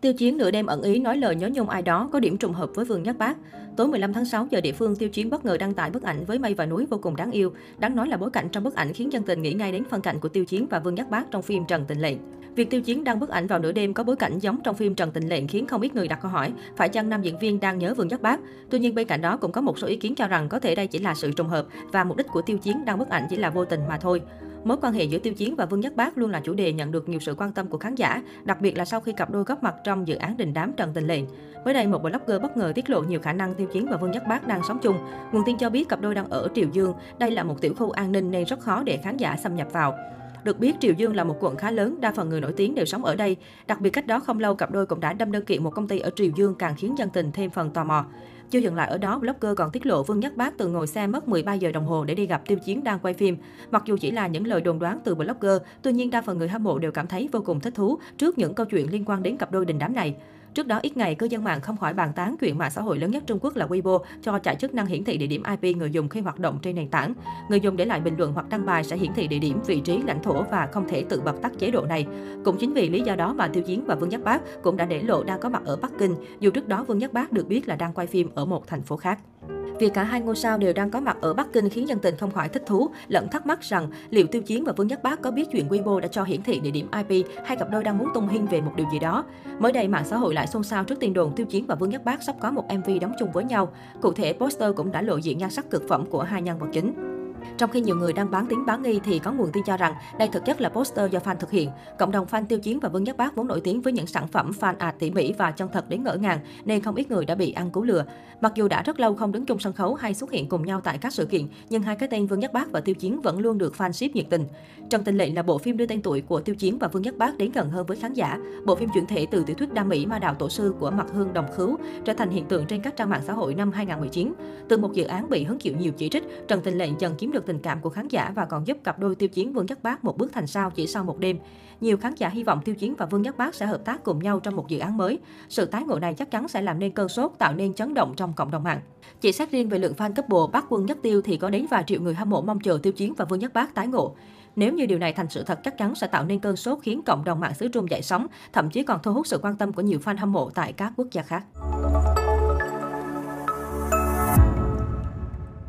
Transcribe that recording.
Tiêu Chiến nửa đêm ẩn ý nói lời nhớ nhung ai đó có điểm trùng hợp với Vương Nhất Bác. Tối 15 tháng 6 giờ địa phương, Tiêu Chiến bất ngờ đăng tải bức ảnh với mây và núi vô cùng đáng yêu. Đáng nói là bối cảnh trong bức ảnh khiến dân tình nghĩ ngay đến phân cảnh của Tiêu Chiến và Vương Nhất Bác trong phim Trần Tình Lệnh. Việc Tiêu Chiến đăng bức ảnh vào nửa đêm có bối cảnh giống trong phim Trần Tình Lệnh khiến không ít người đặt câu hỏi, phải chăng nam diễn viên đang nhớ Vương Nhất Bác? Tuy nhiên bên cạnh đó cũng có một số ý kiến cho rằng có thể đây chỉ là sự trùng hợp và mục đích của Tiêu Chiến đăng bức ảnh chỉ là vô tình mà thôi. Mối quan hệ giữa Tiêu Chiến và Vương Nhất Bác luôn là chủ đề nhận được nhiều sự quan tâm của khán giả, đặc biệt là sau khi cặp đôi góp mặt trong dự án đình đám Trần Tình Lệnh. Mới đây, một blogger bất ngờ tiết lộ nhiều khả năng Tiêu Chiến và Vương Nhất Bác đang sống chung. Nguồn tin cho biết cặp đôi đang ở Triều Dương, đây là một tiểu khu an ninh nên rất khó để khán giả xâm nhập vào. Được biết, Triều Dương là một quận khá lớn, đa phần người nổi tiếng đều sống ở đây. Đặc biệt cách đó không lâu, cặp đôi cũng đã đâm đơn kiện một công ty ở Triều Dương càng khiến dân tình thêm phần tò mò. Chưa dừng lại ở đó, blogger còn tiết lộ Vương Nhất Bác từng ngồi xe mất 13 giờ đồng hồ để đi gặp Tiêu Chiến đang quay phim. Mặc dù chỉ là những lời đồn đoán từ blogger, tuy nhiên đa phần người hâm mộ đều cảm thấy vô cùng thích thú trước những câu chuyện liên quan đến cặp đôi đình đám này. Trước đó ít ngày, cư dân mạng không khỏi bàn tán chuyện mạng xã hội lớn nhất Trung Quốc là Weibo cho chạy chức năng hiển thị địa điểm IP người dùng khi hoạt động trên nền tảng. Người dùng để lại bình luận hoặc đăng bài sẽ hiển thị địa điểm, vị trí, lãnh thổ và không thể tự bật tắt chế độ này. Cũng chính vì lý do đó mà Tiêu Chiến và Vương Nhất Bác cũng đã để lộ đang có mặt ở Bắc Kinh, dù trước đó Vương Nhất Bác được biết là đang quay phim ở một thành phố khác. Việc cả hai ngôi sao đều đang có mặt ở Bắc Kinh khiến dân tình không khỏi thích thú, lẫn thắc mắc rằng liệu Tiêu Chiến và Vương Nhất Bác có biết chuyện Weibo đã cho hiển thị địa điểm IP hay cặp đôi đang muốn tung hình về một điều gì đó. Mới đây, mạng xã hội lại xôn xao trước tin đồn Tiêu Chiến và Vương Nhất Bác sắp có một MV đóng chung với nhau. Cụ thể, poster cũng đã lộ diện nhan sắc cực phẩm của hai nhân vật chính. Trong khi nhiều người đang bán tiếng bán nghi thì có nguồn tin cho rằng đây thực chất là poster do fan thực hiện. Cộng đồng fan Tiêu Chiến và Vương Nhất Bác vốn nổi tiếng với những sản phẩm fan art tỉ mỉ và chân thật đến ngỡ ngàng nên không ít người đã bị ăn cú lừa. Mặc dù đã rất lâu không đứng chung sân khấu hay xuất hiện cùng nhau tại các sự kiện, nhưng hai cái tên Vương Nhất Bác và Tiêu Chiến vẫn luôn được fan ship nhiệt tình. Trần Tình Lệnh là bộ phim đưa tên tuổi của Tiêu Chiến và Vương Nhất Bác đến gần hơn với khán giả. Bộ phim chuyển thể từ tiểu thuyết đam mỹ Ma Đạo Tổ sư của Mặt Hương Đồng Khứu trở thành hiện tượng trên các trang mạng xã hội năm 2019. Từ một dự án bị hứng chịu nhiều chỉ trích, Trần Tình Lệnh dần kiếm được tình cảm của khán giả và còn giúp cặp đôi Tiêu Chiến Vương Nhất Bác một bước thành sao chỉ sau một đêm. Nhiều khán giả hy vọng Tiêu Chiến và Vương Nhất Bác sẽ hợp tác cùng nhau trong một dự án mới. Sự tái ngộ này chắc chắn sẽ làm nên cơn sốt, tạo nên chấn động trong cộng đồng mạng. Chỉ xét riêng về lượng fan cấp bộ Bác Quân Nhất Tiêu thì có đến vài triệu người hâm mộ mong chờ Tiêu Chiến và Vương Nhất Bác tái ngộ. Nếu như điều này thành sự thật chắc chắn sẽ tạo nên cơn sốt khiến cộng đồng mạng xứ Trung dậy sóng, thậm chí còn thu hút sự quan tâm của nhiều fan hâm mộ tại các quốc gia khác.